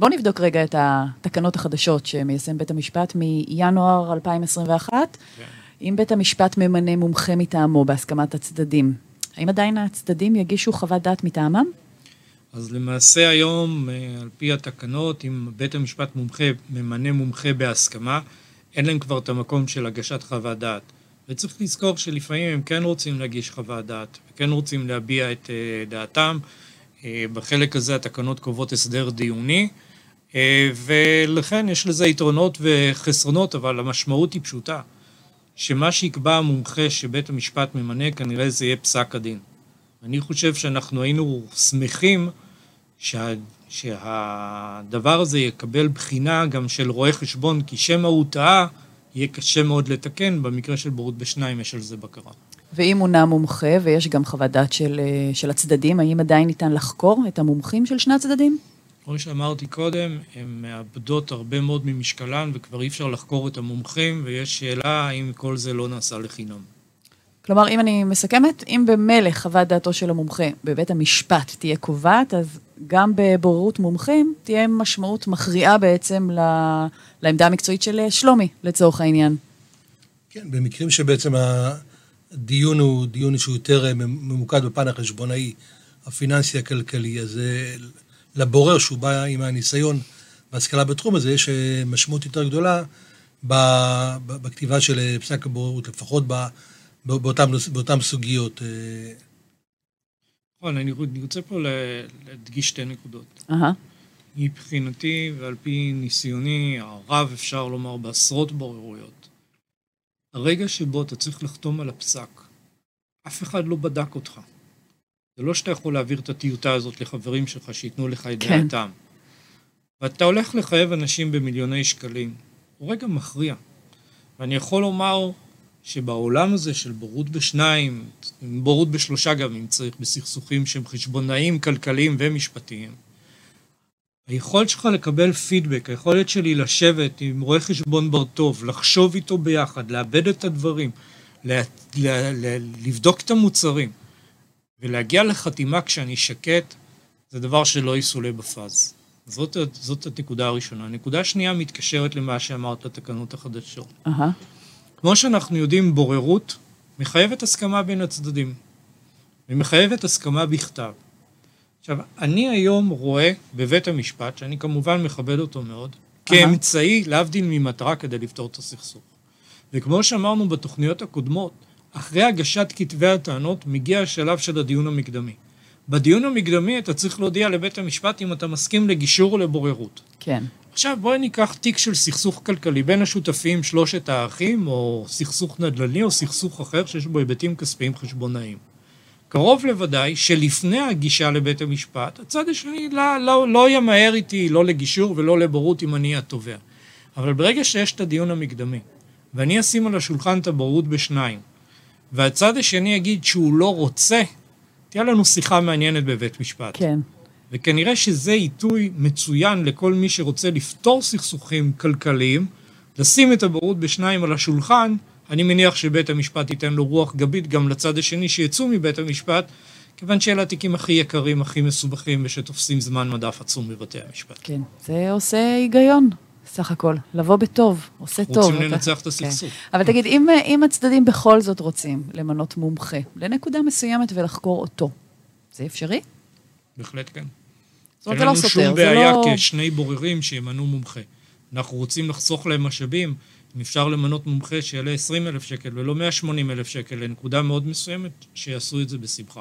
בואו נבדוק רגע את התקנות החדשות שמיישם בית המשפט מינואר 2021. כן. אם בית המשפט ממנה מומחה מטעמו בהסכמת הצדדים, האם עדיין הצדדים יגישו חוות דעת מטעמם? אז למעשה היום, אה, על פי התקנות, אם בית המשפט מומחה ממנה מומחה בהסכמה, אין להם כבר את המקום של הגשת חוות דעת. וצריך לזכור שלפעמים הם כן רוצים להגיש חוות דעת, וכן רוצים להביע את אה, דעתם. אה, בחלק הזה התקנות קובעות הסדר דיוני, ולכן יש לזה יתרונות וחסרונות, אבל המשמעות היא פשוטה. שמה שיקבע המומחה שבית המשפט ממנה, כנראה זה יהיה פסק הדין. אני חושב שאנחנו היינו שמחים שה, שהדבר הזה יקבל בחינה גם של רואה חשבון, כי שמא הוא טעה, יהיה קשה מאוד לתקן, במקרה של בורות בשניים יש על זה בקרה. ואם מונה מומחה, ויש גם חוות דעת של, של הצדדים, האם עדיין ניתן לחקור את המומחים של שני הצדדים? כמו שאמרתי קודם, הן מאבדות הרבה מאוד ממשקלן, וכבר אי אפשר לחקור את המומחים, ויש שאלה האם כל זה לא נעשה לחינם. כלומר, אם אני מסכמת, אם במילא חוות דעתו של המומחה בבית המשפט תהיה קובעת, אז גם בבוררות מומחים תהיה משמעות מכריעה בעצם לעמדה המקצועית של שלומי, לצורך העניין. כן, במקרים שבעצם הדיון הוא דיון שהוא יותר ממוקד בפן החשבונאי, הפיננסי הכלכלי, אז אה, לבורר שהוא בא עם הניסיון והשכלה בתחום הזה, יש אה, משמעות יותר גדולה בכתיבה של אה, פסק הבוררות, לפחות באותן, באותן סוגיות. אה. נכון, אני רוצה פה להדגיש שתי נקודות. Uh-huh. מבחינתי ועל פי ניסיוני הרב, אפשר לומר, בעשרות בוררויות, הרגע שבו אתה צריך לחתום על הפסק, אף אחד לא בדק אותך. זה לא שאתה יכול להעביר את הטיוטה הזאת לחברים שלך שייתנו לך את כן. דעתם. ואתה הולך לחייב אנשים במיליוני שקלים. הוא רגע מכריע. ואני יכול לומר שבעולם הזה של בורות בשניים, בורות בשלושה גם אם צריך, בסכסוכים שהם חשבונאיים, כלכליים ומשפטיים, היכולת שלך לקבל פידבק, היכולת שלי לשבת עם רואה חשבון בר טוב, לחשוב איתו ביחד, לאבד את הדברים, לה, לה, לה, לבדוק את המוצרים, ולהגיע לחתימה כשאני שקט, זה דבר שלא יסולא בפאז. זאת, זאת הנקודה הראשונה. הנקודה השנייה מתקשרת למה שאמרת לתקנות החדשות. Uh-huh. כמו שאנחנו יודעים, בוררות מחייבת הסכמה בין הצדדים. ומחייבת הסכמה בכתב. עכשיו, אני היום רואה בבית המשפט, שאני כמובן מכבד אותו מאוד, uh-huh. כאמצעי, להבדיל ממטרה, כדי לפתור את הסכסוך. וכמו שאמרנו בתוכניות הקודמות, אחרי הגשת כתבי הטענות מגיע השלב של הדיון המקדמי. בדיון המקדמי אתה צריך להודיע לבית המשפט אם אתה מסכים לגישור או לבוררות. כן. עכשיו בואי ניקח תיק של סכסוך כלכלי בין השותפים שלושת האחים, או סכסוך נדל"ני או סכסוך אחר שיש בו היבטים כספיים חשבונאיים. קרוב לוודאי שלפני הגישה לבית המשפט, הצד השני לא, לא, לא ימהר איתי לא לגישור ולא לבורות אם אני התובע. אבל ברגע שיש את הדיון המקדמי, ואני אשים על השולחן את הבורות בשניים, והצד השני יגיד שהוא לא רוצה, תהיה לנו שיחה מעניינת בבית משפט. כן. וכנראה שזה עיתוי מצוין לכל מי שרוצה לפתור סכסוכים כלכליים, לשים את הבורות בשניים על השולחן, אני מניח שבית המשפט ייתן לו רוח גבית גם לצד השני שיצאו מבית המשפט, כיוון שאלה התיקים הכי יקרים, הכי מסובכים, ושתופסים זמן מדף עצום בבתי המשפט. כן, זה עושה היגיון. סך הכל, לבוא בטוב, עושה טוב. רוצים לנצח את הסכסוך. כן. אבל תגיד, אם, אם הצדדים בכל זאת רוצים למנות מומחה לנקודה מסוימת ולחקור אותו, זה אפשרי? בהחלט כן. זאת אומרת, זה לא סותר, זה לא... אין לנו שום בעיה כשני בוררים שימנו מומחה. אנחנו רוצים לחסוך להם משאבים, אם אפשר למנות מומחה שיעלה 20 אלף שקל ולא 180 אלף שקל לנקודה מאוד מסוימת, שיעשו את זה בשמחה.